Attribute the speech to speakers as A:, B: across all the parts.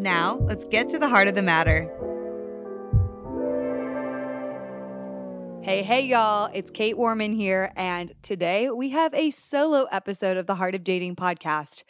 A: Now, let's get to the heart of the matter. Hey, hey, y'all. It's Kait Warman here, and today we have a solo episode of the Heart of Dating podcast.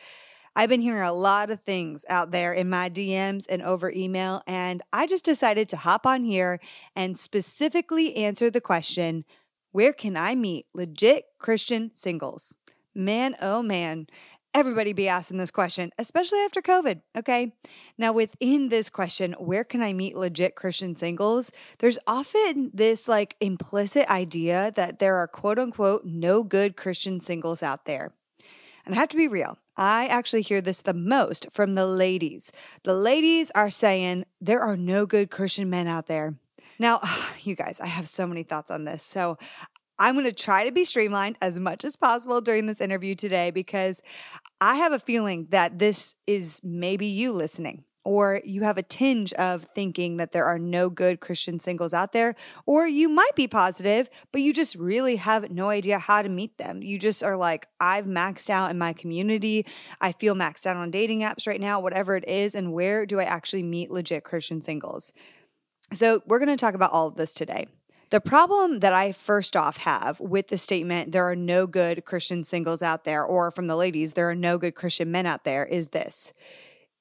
A: I've been hearing a lot of things out there in my DMs and over email, and I just decided to hop on here and specifically answer the question where can I meet legit Christian singles? Man, oh man, everybody be asking this question, especially after COVID. Okay. Now, within this question, where can I meet legit Christian singles? There's often this like implicit idea that there are quote unquote no good Christian singles out there. And I have to be real. I actually hear this the most from the ladies. The ladies are saying there are no good Christian men out there. Now, you guys, I have so many thoughts on this. So I'm going to try to be streamlined as much as possible during this interview today because I have a feeling that this is maybe you listening or you have a tinge of thinking that there are no good Christian singles out there, or you might be positive, but you just really have no idea how to meet them. You just are like, I've maxed out in my community. I feel maxed out on dating apps right now, whatever it is. And where do I actually meet legit Christian singles? So, we're going to talk about all of this today. The problem that I first off have with the statement, there are no good Christian singles out there, or from the ladies, there are no good Christian men out there, is this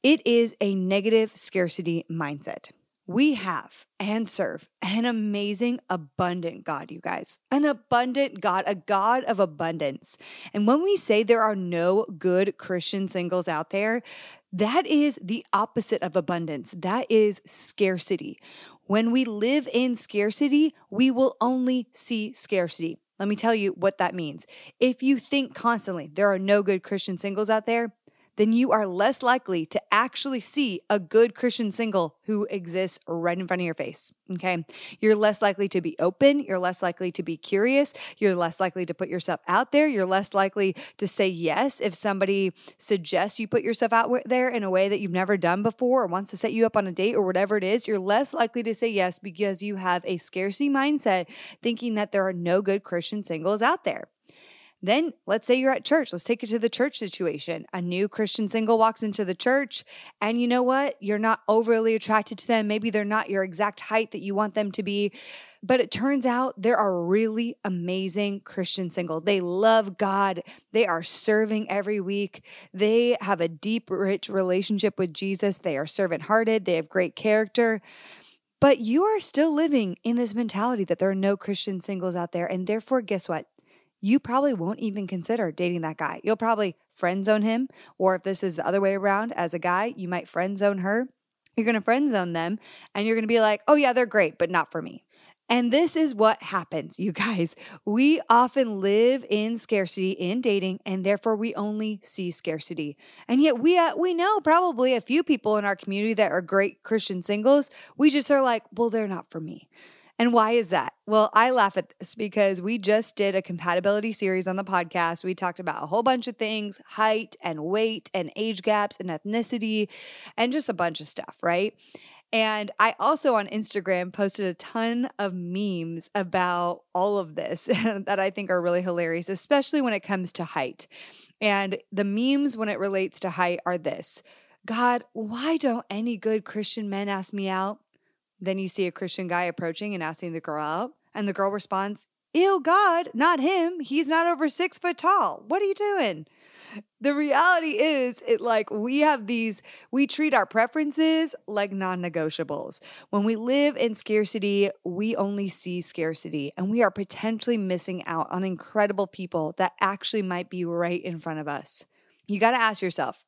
A: it is a negative scarcity mindset. We have and serve an amazing, abundant God, you guys. An abundant God, a God of abundance. And when we say there are no good Christian singles out there, that is the opposite of abundance. That is scarcity. When we live in scarcity, we will only see scarcity. Let me tell you what that means. If you think constantly there are no good Christian singles out there, then you are less likely to actually see a good Christian single who exists right in front of your face. Okay. You're less likely to be open. You're less likely to be curious. You're less likely to put yourself out there. You're less likely to say yes if somebody suggests you put yourself out there in a way that you've never done before or wants to set you up on a date or whatever it is. You're less likely to say yes because you have a scarcity mindset thinking that there are no good Christian singles out there. Then let's say you're at church. Let's take it to the church situation. A new Christian single walks into the church, and you know what? You're not overly attracted to them. Maybe they're not your exact height that you want them to be. But it turns out there are really amazing Christian single. They love God. They are serving every week. They have a deep, rich relationship with Jesus. They are servant hearted. They have great character. But you are still living in this mentality that there are no Christian singles out there. And therefore, guess what? You probably won't even consider dating that guy. You'll probably friend zone him. Or if this is the other way around, as a guy, you might friend zone her. You're going to friend zone them and you're going to be like, oh, yeah, they're great, but not for me. And this is what happens, you guys. We often live in scarcity in dating, and therefore we only see scarcity. And yet we uh, we know probably a few people in our community that are great Christian singles. We just are like, well, they're not for me. And why is that? Well, I laugh at this because we just did a compatibility series on the podcast. We talked about a whole bunch of things height and weight and age gaps and ethnicity and just a bunch of stuff, right? And I also on Instagram posted a ton of memes about all of this that I think are really hilarious, especially when it comes to height. And the memes when it relates to height are this God, why don't any good Christian men ask me out? Then you see a Christian guy approaching and asking the girl out, and the girl responds, Ew, God, not him. He's not over six foot tall. What are you doing? The reality is, it like we have these, we treat our preferences like non negotiables. When we live in scarcity, we only see scarcity, and we are potentially missing out on incredible people that actually might be right in front of us. You got to ask yourself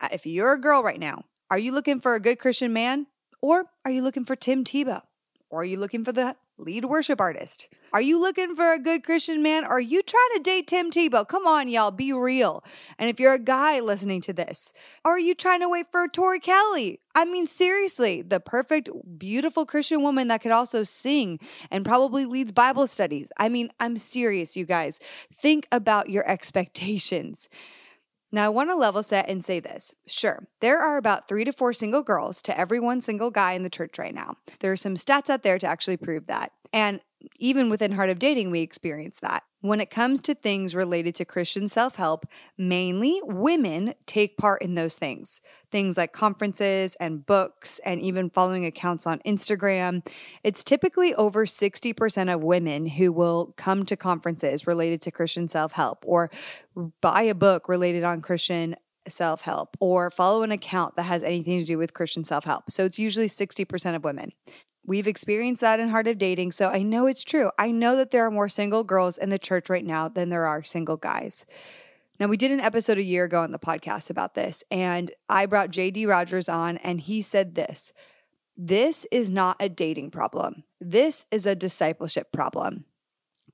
A: uh, if you're a girl right now, are you looking for a good Christian man? Or are you looking for Tim Tebow? Or are you looking for the lead worship artist. Are you looking for a good Christian man? Are you trying to date Tim Tebow? Come on, y'all, be real. And if you're a guy listening to this, are you trying to wait for Tori Kelly? I mean, seriously, the perfect, beautiful Christian woman that could also sing and probably leads Bible studies. I mean, I'm serious, you guys. Think about your expectations. Now, I want to level set and say this. Sure, there are about three to four single girls to every one single guy in the church right now. There are some stats out there to actually prove that. And even within Heart of Dating, we experience that. When it comes to things related to Christian self help, mainly women take part in those things. Things like conferences and books, and even following accounts on Instagram. It's typically over 60% of women who will come to conferences related to Christian self help or buy a book related on Christian self help or follow an account that has anything to do with Christian self help. So it's usually 60% of women. We've experienced that in Heart of Dating, so I know it's true. I know that there are more single girls in the church right now than there are single guys. Now, we did an episode a year ago on the podcast about this, and I brought JD Rogers on, and he said this This is not a dating problem. This is a discipleship problem.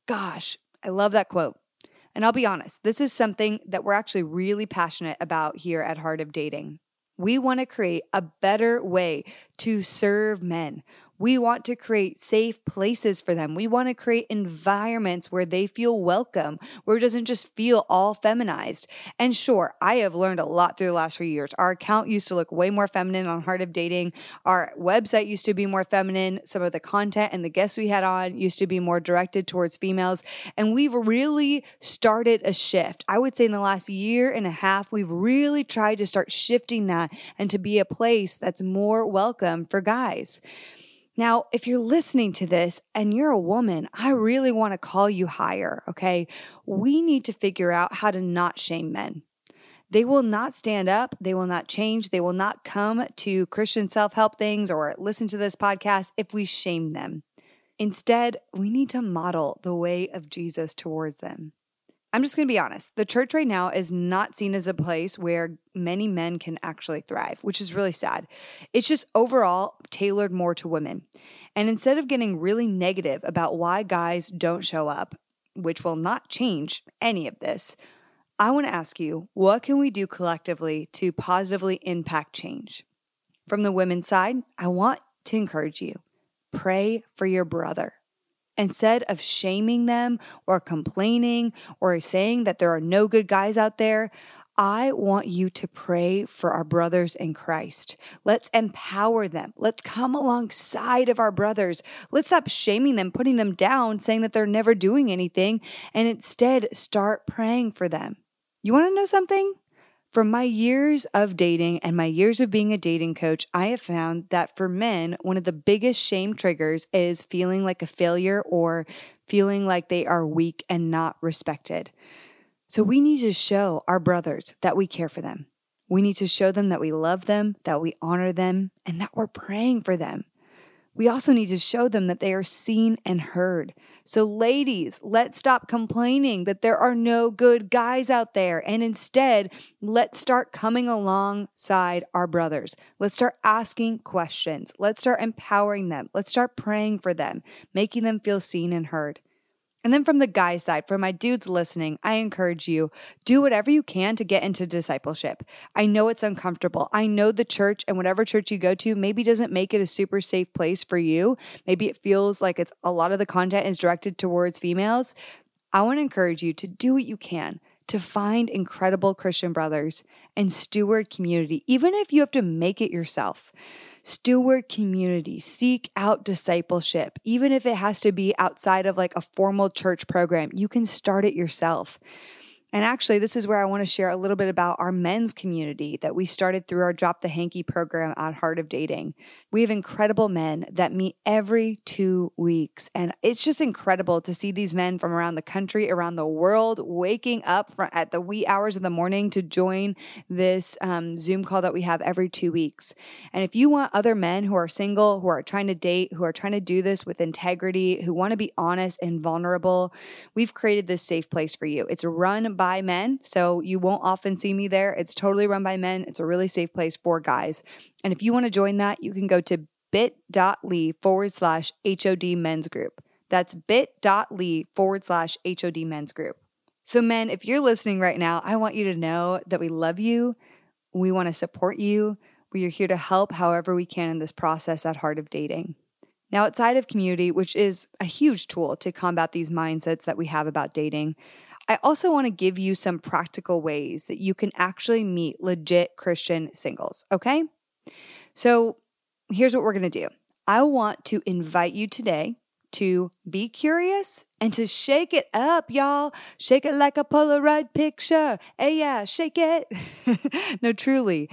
A: Gosh, I love that quote. And I'll be honest, this is something that we're actually really passionate about here at Heart of Dating. We want to create a better way to serve men. We want to create safe places for them. We want to create environments where they feel welcome, where it doesn't just feel all feminized. And sure, I have learned a lot through the last few years. Our account used to look way more feminine on Heart of Dating. Our website used to be more feminine. Some of the content and the guests we had on used to be more directed towards females. And we've really started a shift. I would say in the last year and a half, we've really tried to start shifting that and to be a place that's more welcome for guys. Now, if you're listening to this and you're a woman, I really want to call you higher, okay? We need to figure out how to not shame men. They will not stand up. They will not change. They will not come to Christian self help things or listen to this podcast if we shame them. Instead, we need to model the way of Jesus towards them. I'm just going to be honest. The church right now is not seen as a place where many men can actually thrive, which is really sad. It's just overall tailored more to women. And instead of getting really negative about why guys don't show up, which will not change any of this, I want to ask you what can we do collectively to positively impact change? From the women's side, I want to encourage you pray for your brother. Instead of shaming them or complaining or saying that there are no good guys out there, I want you to pray for our brothers in Christ. Let's empower them. Let's come alongside of our brothers. Let's stop shaming them, putting them down, saying that they're never doing anything, and instead start praying for them. You want to know something? From my years of dating and my years of being a dating coach, I have found that for men, one of the biggest shame triggers is feeling like a failure or feeling like they are weak and not respected. So we need to show our brothers that we care for them. We need to show them that we love them, that we honor them, and that we're praying for them. We also need to show them that they are seen and heard. So, ladies, let's stop complaining that there are no good guys out there. And instead, let's start coming alongside our brothers. Let's start asking questions. Let's start empowering them. Let's start praying for them, making them feel seen and heard. And then from the guy side, for my dudes listening, I encourage you do whatever you can to get into discipleship. I know it's uncomfortable. I know the church and whatever church you go to maybe doesn't make it a super safe place for you. Maybe it feels like it's a lot of the content is directed towards females. I want to encourage you to do what you can to find incredible Christian brothers and steward community, even if you have to make it yourself. Steward community, seek out discipleship, even if it has to be outside of like a formal church program. You can start it yourself. And actually, this is where I want to share a little bit about our men's community that we started through our Drop the Hanky program on Heart of Dating. We have incredible men that meet every two weeks. And it's just incredible to see these men from around the country, around the world, waking up at the wee hours of the morning to join this um, Zoom call that we have every two weeks. And if you want other men who are single, who are trying to date, who are trying to do this with integrity, who want to be honest and vulnerable, we've created this safe place for you. It's run by men. So you won't often see me there. It's totally run by men. It's a really safe place for guys. And if you want to join that, you can go to bit.ly forward slash HOD men's group. That's bit.ly forward slash HOD men's group. So, men, if you're listening right now, I want you to know that we love you. We want to support you. We are here to help however we can in this process at Heart of Dating. Now, outside of community, which is a huge tool to combat these mindsets that we have about dating, I also want to give you some practical ways that you can actually meet legit Christian singles, okay? So, here's what we're going to do I want to invite you today to be curious and to shake it up, y'all. Shake it like a Polaroid picture. Hey, yeah, shake it. no, truly.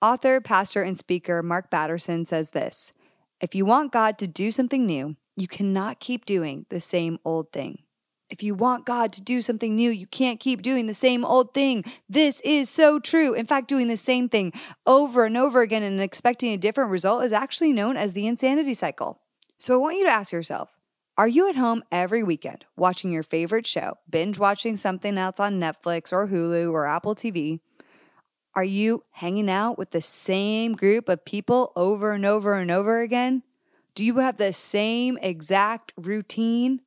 A: Author, pastor, and speaker Mark Batterson says this If you want God to do something new, you cannot keep doing the same old thing. If you want God to do something new, you can't keep doing the same old thing. This is so true. In fact, doing the same thing over and over again and expecting a different result is actually known as the insanity cycle. So I want you to ask yourself are you at home every weekend watching your favorite show, binge watching something else on Netflix or Hulu or Apple TV? Are you hanging out with the same group of people over and over and over again? Do you have the same exact routine?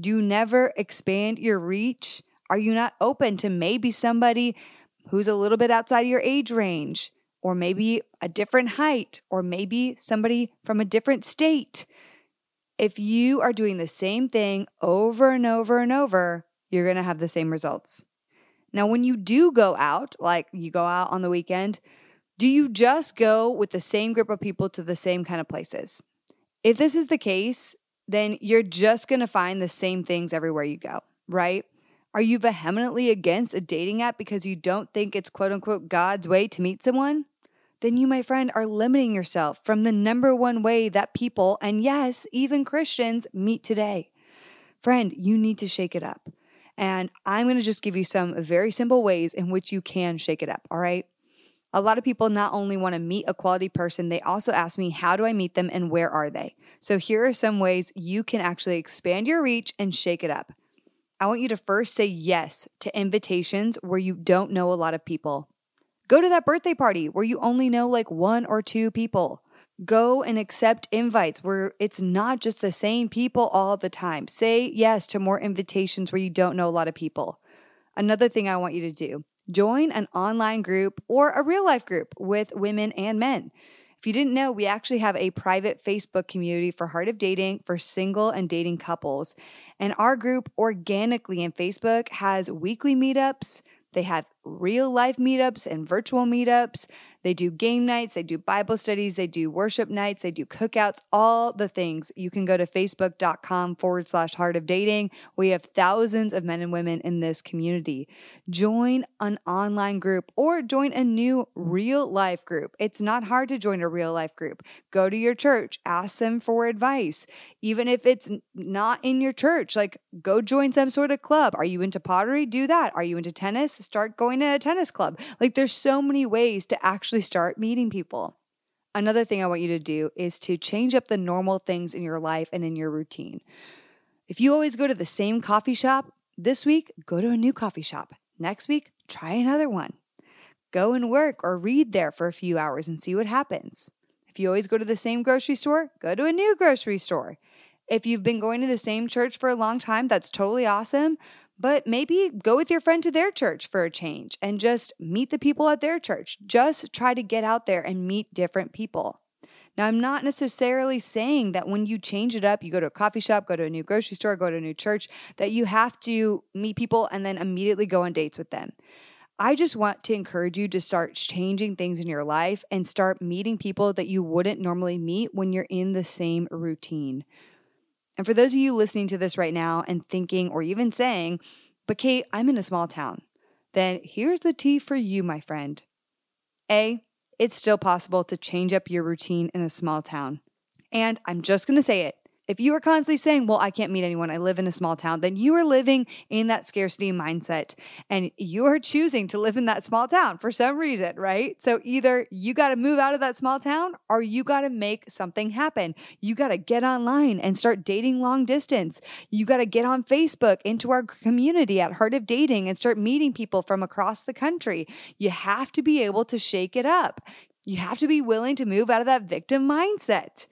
A: Do you never expand your reach? Are you not open to maybe somebody who's a little bit outside your age range, or maybe a different height, or maybe somebody from a different state? If you are doing the same thing over and over and over, you're going to have the same results. Now, when you do go out, like you go out on the weekend, do you just go with the same group of people to the same kind of places? If this is the case, then you're just going to find the same things everywhere you go, right? Are you vehemently against a dating app because you don't think it's quote unquote God's way to meet someone? then you, my friend, are limiting yourself from the number one way that people, and yes, even Christians, meet today. Friend, you need to shake it up. And I'm going to just give you some very simple ways in which you can shake it up, all right? A lot of people not only want to meet a quality person, they also ask me, how do I meet them and where are they? So here are some ways you can actually expand your reach and shake it up. I want you to first say yes to invitations where you don't know a lot of people. Go to that birthday party where you only know like one or two people. Go and accept invites where it's not just the same people all the time. Say yes to more invitations where you don't know a lot of people. Another thing I want you to do join an online group or a real life group with women and men. If you didn't know, we actually have a private Facebook community for Heart of Dating for single and dating couples. And our group organically in Facebook has weekly meetups. They have real life meetups and virtual meetups. They do game nights, they do Bible studies, they do worship nights, they do cookouts, all the things. You can go to facebook.com forward slash heart of dating. We have thousands of men and women in this community. Join an online group or join a new real life group. It's not hard to join a real life group. Go to your church, ask them for advice. Even if it's not in your church, like go join some sort of club. Are you into pottery? Do that. Are you into tennis? Start going to a tennis club. Like there's so many ways to actually actually start meeting people. Another thing I want you to do is to change up the normal things in your life and in your routine. If you always go to the same coffee shop, this week, go to a new coffee shop. Next week, try another one. Go and work or read there for a few hours and see what happens. If you always go to the same grocery store, go to a new grocery store. If you've been going to the same church for a long time, that's totally awesome. But maybe go with your friend to their church for a change and just meet the people at their church. Just try to get out there and meet different people. Now, I'm not necessarily saying that when you change it up, you go to a coffee shop, go to a new grocery store, go to a new church, that you have to meet people and then immediately go on dates with them. I just want to encourage you to start changing things in your life and start meeting people that you wouldn't normally meet when you're in the same routine. And for those of you listening to this right now and thinking or even saying, but Kait, I'm in a small town, then here's the tea for you, my friend. A, it's still possible to change up your routine in a small town. And I'm just going to say it if you are constantly saying, Well, I can't meet anyone, I live in a small town, then you are living in that scarcity mindset and you are choosing to live in that small town for some reason, right? So either you got to move out of that small town or you got to make something happen. You got to get online and start dating long distance. You got to get on Facebook into our community at Heart of Dating and start meeting people from across the country. You have to be able to shake it up. You have to be willing to move out of that victim mindset.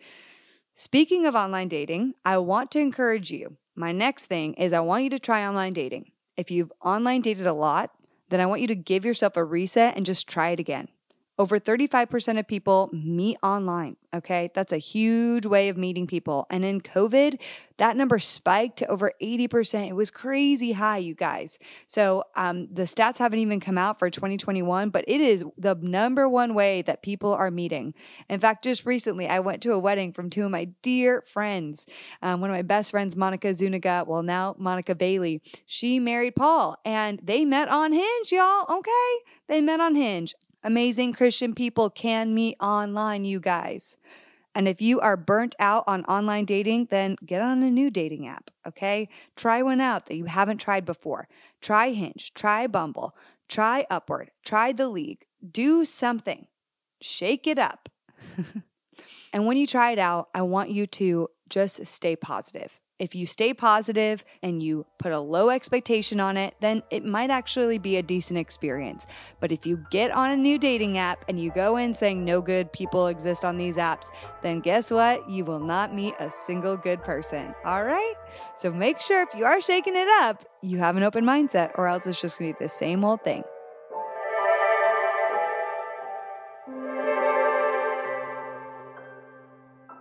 A: Speaking of online dating, I want to encourage you. My next thing is I want you to try online dating. If you've online dated a lot, then I want you to give yourself a reset and just try it again. Over 35% of people meet online. Okay. That's a huge way of meeting people. And in COVID, that number spiked to over 80%. It was crazy high, you guys. So um, the stats haven't even come out for 2021, but it is the number one way that people are meeting. In fact, just recently, I went to a wedding from two of my dear friends. Um, one of my best friends, Monica Zuniga, well, now Monica Bailey, she married Paul and they met on Hinge, y'all. Okay. They met on Hinge. Amazing Christian people can meet online, you guys. And if you are burnt out on online dating, then get on a new dating app, okay? Try one out that you haven't tried before. Try Hinge, try Bumble, try Upward, try The League. Do something, shake it up. and when you try it out, I want you to just stay positive. If you stay positive and you put a low expectation on it, then it might actually be a decent experience. But if you get on a new dating app and you go in saying no good people exist on these apps, then guess what? You will not meet a single good person. All right? So make sure if you are shaking it up, you have an open mindset, or else it's just gonna be the same old thing.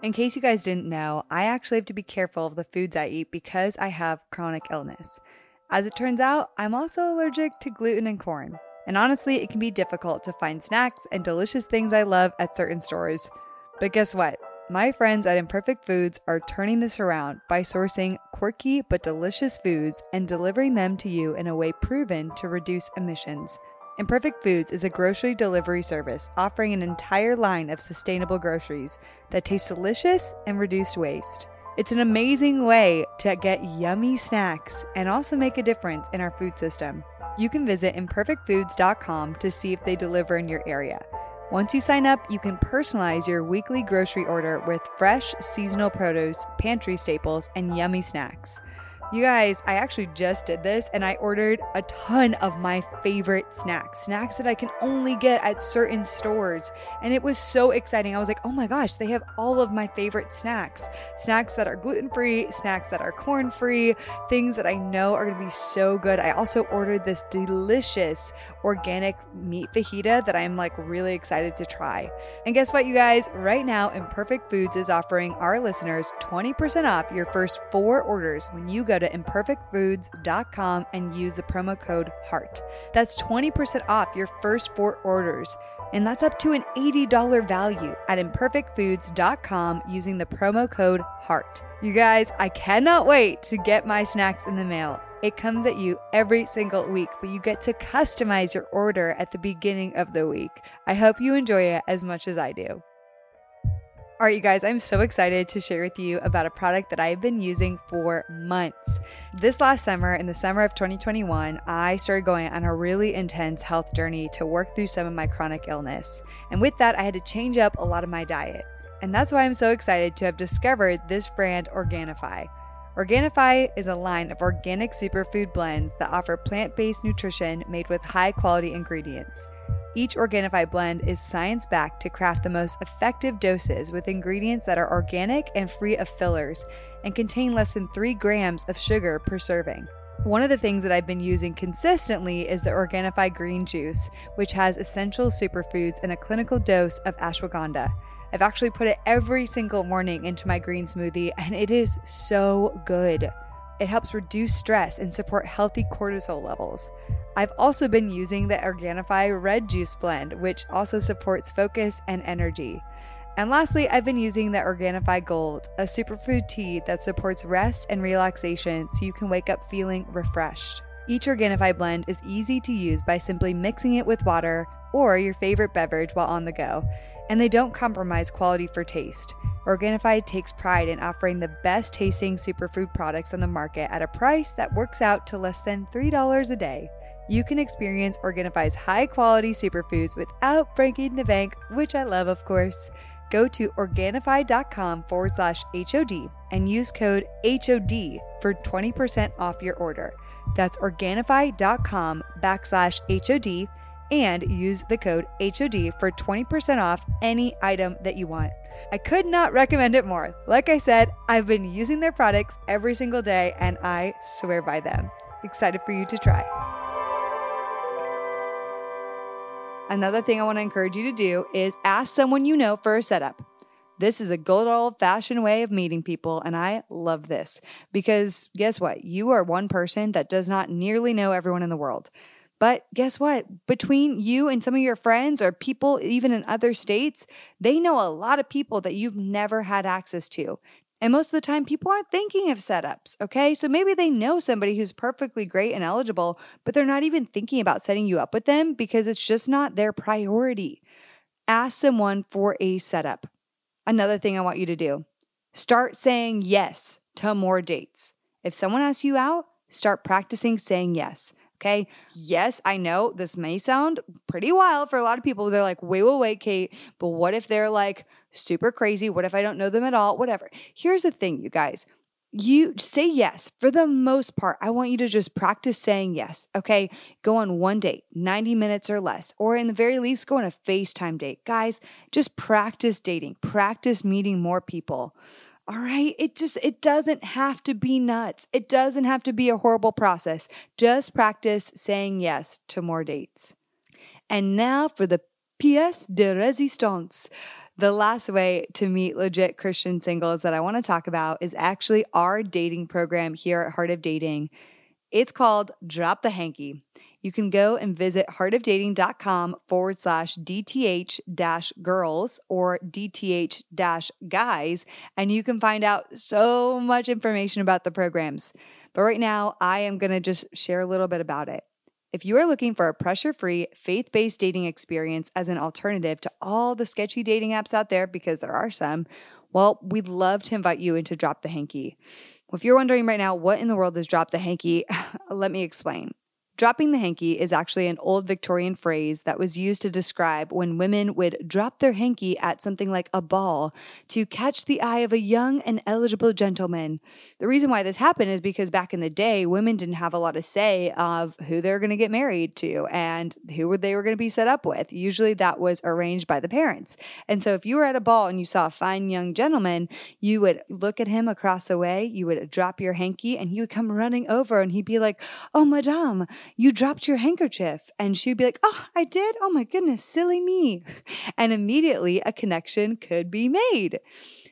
A: In case you guys didn't know, I actually have to be careful of the foods I eat because I have chronic illness. As it turns out, I'm also allergic to gluten and corn. And honestly, it can be difficult to find snacks and delicious things I love at certain stores. But guess what? My friends at Imperfect Foods are turning this around by sourcing quirky but delicious foods and delivering them to you in a way proven to reduce emissions. Imperfect Foods is a grocery delivery service offering an entire line of sustainable groceries that taste delicious and reduce waste. It's an amazing way to get yummy snacks and also make a difference in our food system. You can visit imperfectfoods.com to see if they deliver in your area. Once you sign up, you can personalize your weekly grocery order with fresh seasonal produce, pantry staples, and yummy snacks. You guys, I actually just did this and I ordered a ton of my favorite snacks, snacks that I can only get at certain stores. And it was so exciting. I was like, oh my gosh, they have all of my favorite snacks snacks that are gluten free, snacks that are corn free, things that I know are to be so good. I also ordered this delicious organic meat fajita that I'm like really excited to try. And guess what, you guys? Right now, Imperfect Foods is offering our listeners 20% off your first four orders when you go to imperfectfoods.com and use the promo code HEART. That's 20% off your first four orders. And that's up to an $80 value at imperfectfoods.com using the promo code HEART. You guys, I cannot wait to get my snacks in the mail. It comes at you every single week, but you get to customize your order at the beginning of the week. I hope you enjoy it as much as I do. All right, you guys, I'm so excited to share with you about a product that I've been using for months. This last summer, in the summer of 2021, I started going on a really intense health journey to work through some of my chronic illness. And with that, I had to change up a lot of my diet. And that's why I'm so excited to have discovered this brand, Organifi. Organifi is a line of organic superfood blends that offer plant based nutrition made with high quality ingredients. Each Organifi blend is science backed to craft the most effective doses with ingredients that are organic and free of fillers and contain less than 3 grams of sugar per serving. One of the things that I've been using consistently is the Organifi green juice, which has essential superfoods and a clinical dose of ashwagandha. I've actually put it every single morning into my green smoothie, and it is so good. It helps reduce stress and support healthy cortisol levels. I've also been using the Organifi Red Juice Blend, which also supports focus and energy. And lastly, I've been using the Organifi Gold, a superfood tea that supports rest and relaxation so you can wake up feeling refreshed. Each Organifi blend is easy to use by simply mixing it with water or your favorite beverage while on the go, and they don't compromise quality for taste. Organifi takes pride in offering the best tasting superfood products on the market at a price that works out to less than $3 a day you can experience Organifi's high quality superfoods without breaking the bank, which I love, of course. Go to Organifi.com forward slash HOD and use code HOD for 20% off your order. That's Organifi.com backslash HOD and use the code HOD for 20% off any item that you want. I could not recommend it more. Like I said, I've been using their products every single day and I swear by them. Excited for you to try. Another thing I want to encourage you to do is ask someone you know for a setup. This is a good old fashioned way of meeting people, and I love this because guess what? You are one person that does not nearly know everyone in the world. But guess what? Between you and some of your friends or people even in other states, they know a lot of people that you've never had access to. And most of the time, people aren't thinking of setups, okay? So maybe they know somebody who's perfectly great and eligible, but they're not even thinking about setting you up with them because it's just not their priority. Ask someone for a setup. Another thing I want you to do start saying yes to more dates. If someone asks you out, start practicing saying yes. Okay. Yes, I know this may sound pretty wild for a lot of people. They're like, wait, wait, wait, Kait. But what if they're like super crazy? What if I don't know them at all? Whatever. Here's the thing, you guys. You say yes for the most part. I want you to just practice saying yes. Okay. Go on one date, 90 minutes or less, or in the very least, go on a FaceTime date. Guys, just practice dating, practice meeting more people. All right. It just, it doesn't have to be nuts. It doesn't have to be a horrible process. Just practice saying yes to more dates. And now for the pièce de résistance. The last way to meet legit Christian singles that I want to talk about is actually our dating program here at Heart of Dating. It's called Drop the Hanky you can go and visit heartofdating.com forward slash DTH dash girls or DTH dash guys, and you can find out so much information about the programs. But right now, I am going to just share a little bit about it. If you are looking for a pressure free, faith based dating experience as an alternative to all the sketchy dating apps out there, because there are some, well, we'd love to invite you into Drop the Hanky. If you're wondering right now, what in the world is Drop the Hanky? Let me explain. Dropping the hanky is actually an old Victorian phrase that was used to describe when women would drop their hanky at something like a ball to catch the eye of a young and eligible gentleman. The reason why this happened is because back in the day, women didn't have a lot of say of who they're going to get married to and who they were going to be set up with. Usually that was arranged by the parents. And so if you were at a ball and you saw a fine young gentleman, you would look at him across the way, you would drop your hanky, and he would come running over and he'd be like, Oh, madame, you dropped your handkerchief. And she'd be like, Oh, I did? Oh my goodness, silly me. And immediately a connection could be made.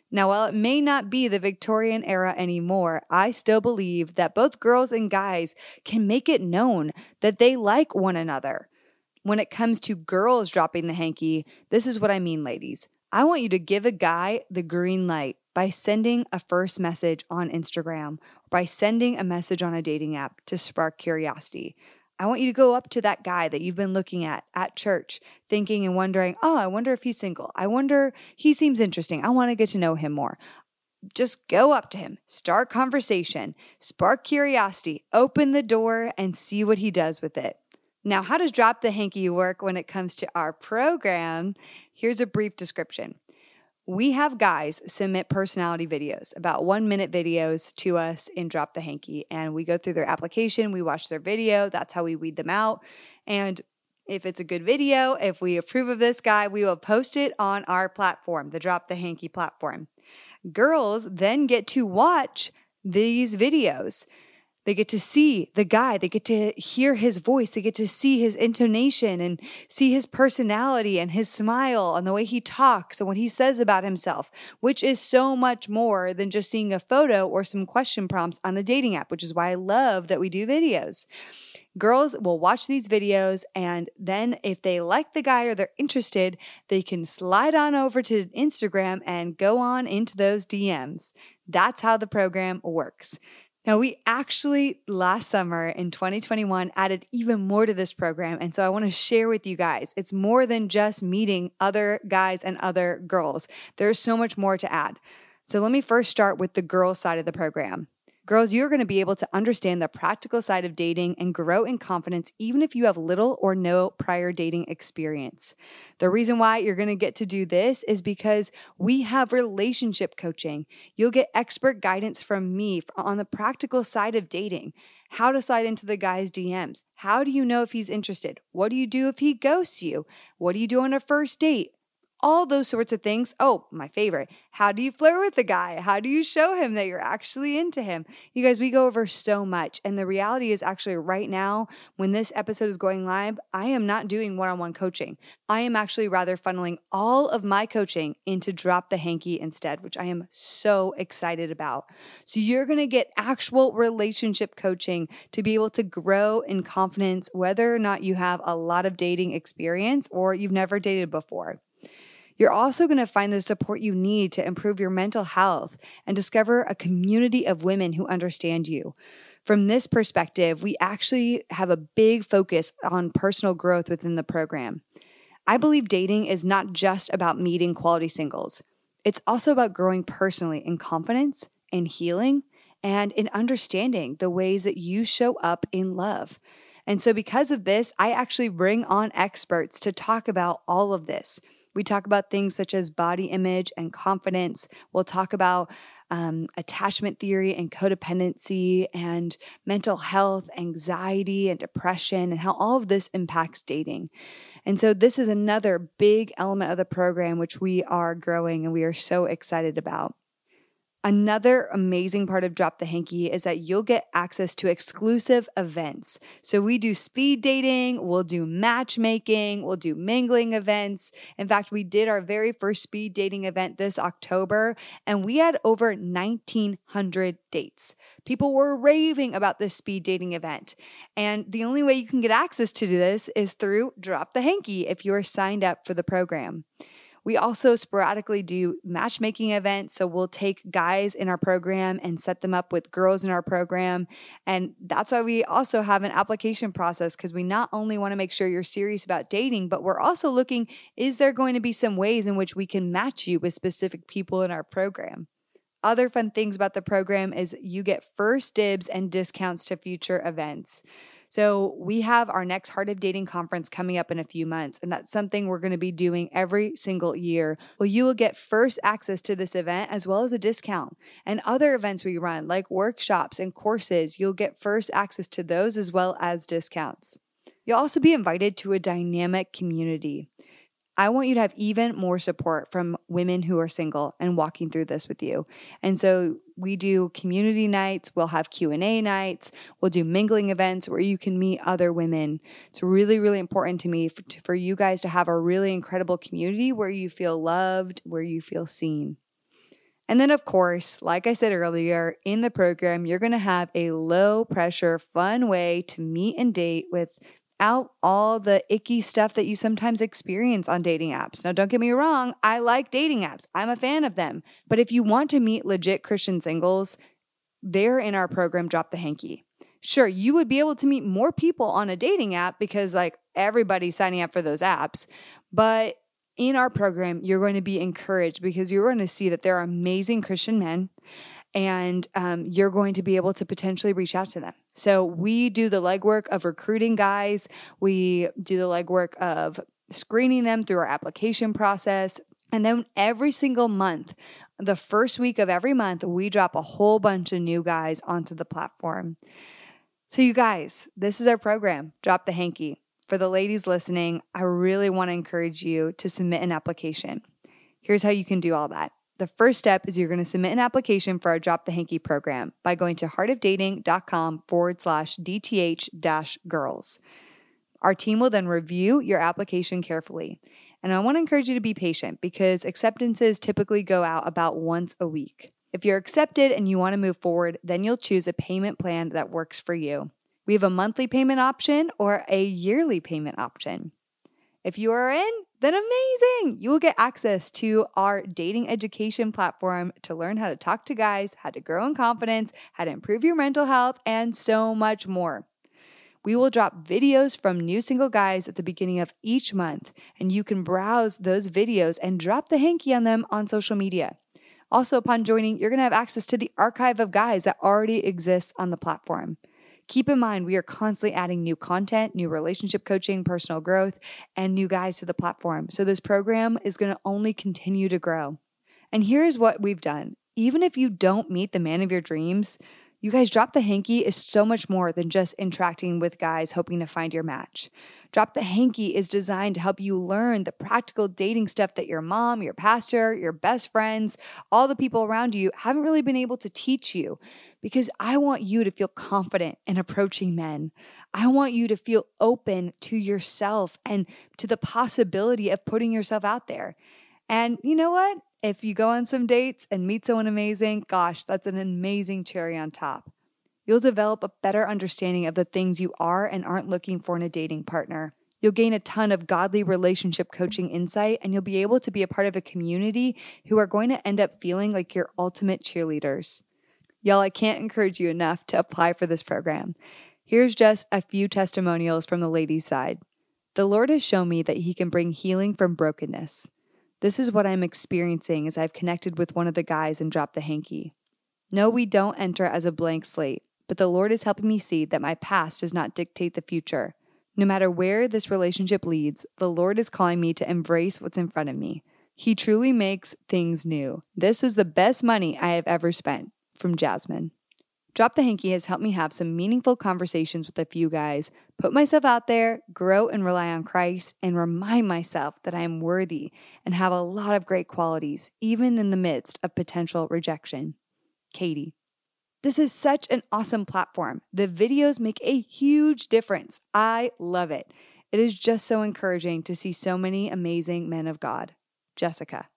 A: Now, while it may not be the Victorian era anymore, I still believe that both girls and guys can make it known that they like one another. When it comes to girls dropping the hanky, this is what I mean, ladies. I want you to give a guy the green light by sending a first message on Instagram, by sending a message on a dating app to spark curiosity. I want you to go up to that guy that you've been looking at at church, thinking and wondering, oh, I wonder if he's single. I wonder, he seems interesting. I want to get to know him more. Just go up to him, start conversation, spark curiosity, open the door, and see what he does with it. Now, how does Drop the Hanky work when it comes to our program? Here's a brief description we have guys submit personality videos, about one minute videos to us in Drop the Hanky. And we go through their application, we watch their video. That's how we weed them out. And if it's a good video, if we approve of this guy, we will post it on our platform, the Drop the Hanky platform. Girls then get to watch these videos. They get to see the guy, they get to hear his voice, they get to see his intonation and see his personality and his smile and the way he talks and what he says about himself, which is so much more than just seeing a photo or some question prompts on a dating app, which is why I love that we do videos. Girls will watch these videos and then if they like the guy or they're interested, they can slide on over to Instagram and go on into those DMs. That's how the program works. Now, we actually last summer in 2021 added even more to this program. And so I want to share with you guys it's more than just meeting other guys and other girls, there's so much more to add. So let me first start with the girls' side of the program. Girls, you're going to be able to understand the practical side of dating and grow in confidence even if you have little or no prior dating experience. The reason why you're going to get to do this is because we have relationship coaching. You'll get expert guidance from me on the practical side of dating. How to slide into the guy's DMs. How do you know if he's interested? What do you do if he ghosts you? What do you do on a first date? All those sorts of things. Oh, my favorite. How do you flirt with the guy? How do you show him that you're actually into him? You guys, we go over so much. And the reality is actually right now, when this episode is going live, I am not doing one on one coaching. I am actually rather funneling all of my coaching into Drop the Hanky instead, which I am so excited about. So you're going to get actual relationship coaching to be able to grow in confidence, whether or not you have a lot of dating experience or you've never dated before. You're also going to find the support you need to improve your mental health and discover a community of women who understand you. From this perspective, we actually have a big focus on personal growth within the program. I believe dating is not just about meeting quality singles, it's also about growing personally in confidence in healing and in understanding the ways that you show up in love. And so, because of this, I actually bring on experts to talk about all of this. We talk about things such as body image and confidence. We'll talk about um, attachment theory and codependency and mental health, anxiety and depression, and how all of this impacts dating. And so, this is another big element of the program which we are growing and we are so excited about. Another amazing part of Drop the Hanky is that you'll get access to exclusive events. So, we do speed dating, we'll do matchmaking, we'll do mingling events. In fact, we did our very first speed dating event this October, and we had over 1,900 dates. People were raving about this speed dating event. And the only way you can get access to this is through Drop the Hanky if you are signed up for the program. We also sporadically do matchmaking events. So we'll take guys in our program and set them up with girls in our program. And that's why we also have an application process because we not only want to make sure you're serious about dating, but we're also looking is there going to be some ways in which we can match you with specific people in our program? Other fun things about the program is you get first dibs and discounts to future events. So we have our next Heart of Dating conference coming up in a few months, and that's something we're going to be doing every single year. Well, you will get first access to this event as well as a discount. And other events we run, like workshops and courses, you'll get first access to those as well as discounts. You'll also be invited to a dynamic community. I want you to have even more support from women who are single and walking through this with you. And so we do community nights, we'll have Q&A nights, we'll do mingling events where you can meet other women. It's really really important to me for, for you guys to have a really incredible community where you feel loved, where you feel seen. And then, of course, like I said earlier, in the program, you're going to have a low pressure, fun way to meet and date with out all the icky stuff that you sometimes experience on dating apps. Now, don't get me wrong, I like dating apps, I'm a fan of them. But if you want to meet legit Christian singles, they're in our program, Drop the Hanky. Sure, you would be able to meet more people on a dating app because, like, everybody's signing up for those apps. But in our program, you're going to be encouraged because you're going to see that there are amazing Christian men and um, you're going to be able to potentially reach out to them. So we do the legwork of recruiting guys, we do the legwork of screening them through our application process. And then every single month, the first week of every month, we drop a whole bunch of new guys onto the platform. So, you guys, this is our program, Drop the Hanky. For the ladies listening, I really want to encourage you to submit an application. Here's how you can do all that. The first step is you're going to submit an application for our Drop the Hanky program by going to heartofdating.com forward slash DTH dash girls. Our team will then review your application carefully. And I want to encourage you to be patient because acceptances typically go out about once a week. If you're accepted and you want to move forward, then you'll choose a payment plan that works for you. We have a monthly payment option or a yearly payment option. If you are in, then amazing. You will get access to our dating education platform to learn how to talk to guys, how to grow in confidence, how to improve your mental health, and so much more. We will drop videos from new single guys at the beginning of each month, and you can browse those videos and drop the hanky on them on social media. Also, upon joining, you're to have access to the archive of guys that already exists on the platform. Keep in mind, we are constantly adding new content, new relationship coaching, personal growth, and new guys to the platform. So, this program is going to only continue to grow. And here's what we've done even if you don't meet the man of your dreams, you guys, Drop the Hanky is so much more than just interacting with guys hoping to find your match. Drop the Hanky is designed to help you learn the practical dating stuff that your mom, your pastor, your best friends, all the people around you haven't really been able to teach you because I want you to feel confident in approaching men. I want you to feel open to yourself and to the possibility of putting yourself out there. And you know what? If you go on some dates and meet someone amazing, gosh, that's an amazing cherry on top. You'll develop a better understanding of the things you are and aren't looking for in a dating partner. You'll gain a ton of godly relationship coaching insight, and you'll be able to be a part of a community who are going to end up feeling like your ultimate cheerleaders. Y'all, I can't encourage you enough to apply for this program. Here's just a few testimonials from the ladies' side. The Lord has shown me that He can bring healing from brokenness. This is what I'm experiencing as I've connected with one of the guys and dropped the hanky. No, we don't enter as a blank slate, but the Lord is helping me see that my past does not dictate the future. No matter where this relationship leads, the Lord is calling me to embrace what's in front of me. He truly makes things new. This was the best money I have ever spent. From Jasmine. Drop the Hanky has helped me have some meaningful conversations with a few guys, put myself out there, grow and rely on Christ, and remind myself that I am worthy and have a lot of great qualities, even in the midst of potential rejection. Katie. This is such an awesome platform. The videos make a huge difference. I love it. It is just so encouraging to see so many amazing men of God. Jessica.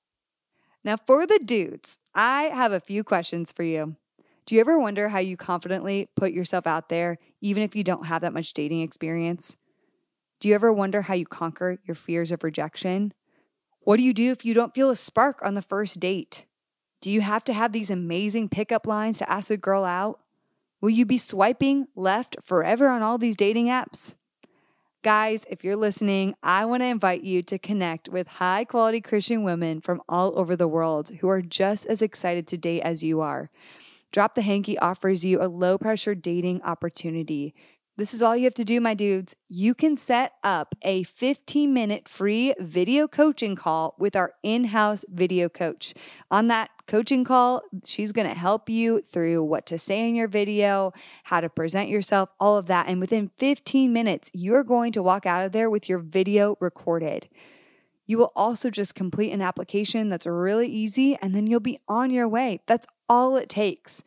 A: Now, for the dudes, I have a few questions for you. Do you ever wonder how you confidently put yourself out there, even if you don't have that much dating experience? Do you ever wonder how you conquer your fears of rejection? What do you do if you don't feel a spark on the first date? Do you have to have these amazing pickup lines to ask a girl out? Will you be swiping left forever on all these dating apps? Guys, if you're listening, I want to invite you to connect with high quality Christian women from all over the world who are just as excited to date as you are. Drop the Hanky offers you a low pressure dating opportunity. This is all you have to do, my dudes. You can set up a 15 minute free video coaching call with our in house video coach. On that coaching call, she's going to help you through what to say in your video, how to present yourself, all of that. And within 15 minutes, you're going to walk out of there with your video recorded. You will also just complete an application that's really easy and then you'll be on your way. That's all it takes.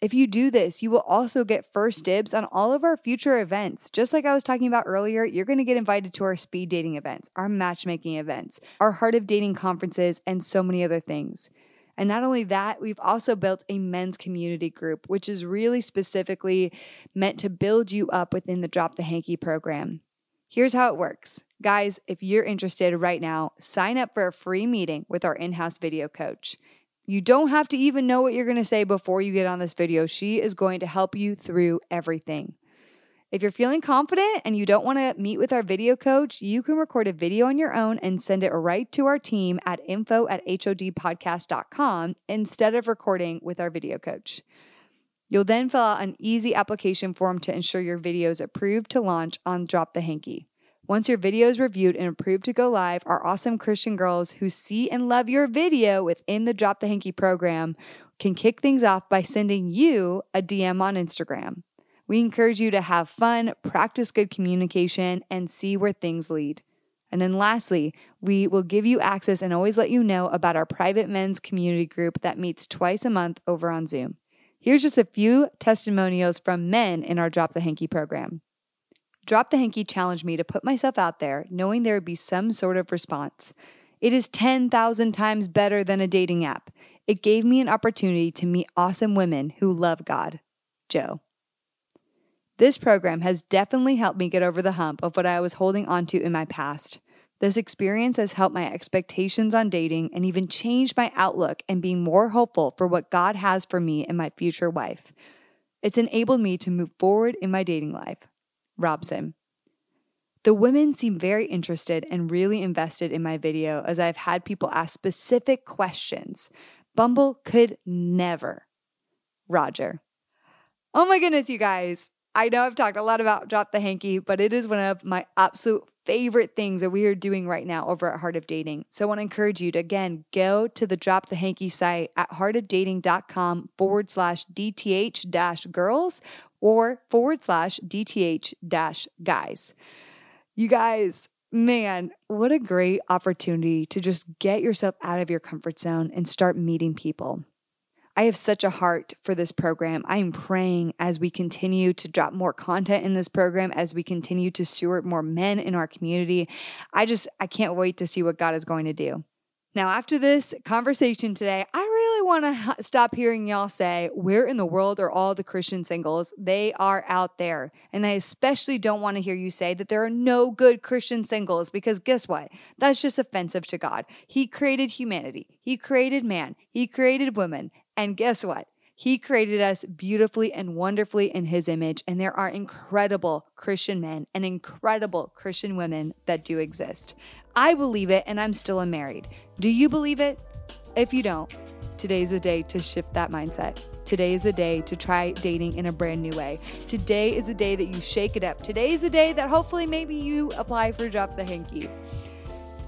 A: If you do this, you will also get first dibs on all of our future events. Just like I was talking about earlier, you're going to get invited to our speed dating events, our matchmaking events, our Heart of Dating conferences, and so many other things. And not only that, we've also built a men's community group, which is really specifically meant to build you up within the Drop the Hanky program. Here's how it works. Guys, if you're interested right now, sign up for a free meeting with our in house video coach. You don't have to even know what you're going to say before you get on this video. She is going to help you through everything. If you're feeling confident and you don't want to meet with our video coach, you can record a video on your own and send it right to our team at info at hodpodcast.com instead of recording with our video coach. You'll then fill out an easy application form to ensure your video is approved to launch on Drop the Hanky. Once your video is reviewed and approved to go live, our awesome Christian girls who see and love your video within the Drop the Hanky program can kick things off by sending you a DM on Instagram. We encourage you to have fun, practice good communication, and see where things lead. And then lastly, we will give you access and always let you know about our private men's community group that meets twice a month over on Zoom. Here's just a few testimonials from men in our Drop the Hanky program. Drop the Hanky challenged me to put myself out there knowing there would be some sort of response. It is 10,000 times better than a dating app. It gave me an opportunity to meet awesome women who love God. Joe. This program has definitely helped me get over the hump of what I was holding onto in my past. This experience has helped my expectations on dating and even changed my outlook and being more hopeful for what God has for me and my future wife. It's enabled me to move forward in my dating life. Robson. The women seem very interested and really invested in my video as I've had people ask specific questions. Bumble could never. Roger. Oh my goodness, you guys. I know I've talked a lot about Drop the Hanky, but it is one of my absolute favorite things that we are doing right now over at Heart of Dating. So I want to encourage you to again go to the Drop the Hanky site at heartofdating.com forward slash DTH dash girls or forward slash DTH dash guys. You guys, man, what a great opportunity to just get yourself out of your comfort zone and start meeting people. I have such a heart for this program. I am praying as we continue to drop more content in this program, as we continue to steward more men in our community. I just, I can't wait to see what God is going to do. Now, after this conversation today, I really want to stop hearing y'all say, Where in the world are all the Christian singles? They are out there. And I especially don't want to hear you say that there are no good Christian singles because guess what? That's just offensive to God. He created humanity, He created man, He created women. And guess what? He created us beautifully and wonderfully in His image. And there are incredible Christian men and incredible Christian women that do exist. I believe it, and I'm still unmarried. Do you believe it? If you don't, today's the day to shift that mindset. Today is the day to try dating in a brand new way. Today is the day that you shake it up. Today is the day that hopefully maybe you apply for Drop the Hanky.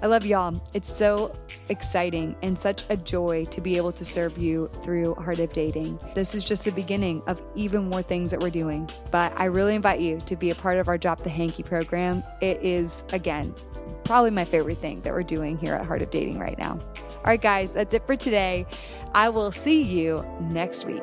A: I love y'all. It's so exciting and such a joy to be able to serve you through Heart of Dating. This is just the beginning of even more things that we're doing. But I really invite you to be a part of our Drop the Hanky program. It is, again, probably my favorite thing that we're doing here at Heart of Dating right now. All right, guys, that's it for today. I will see you next week.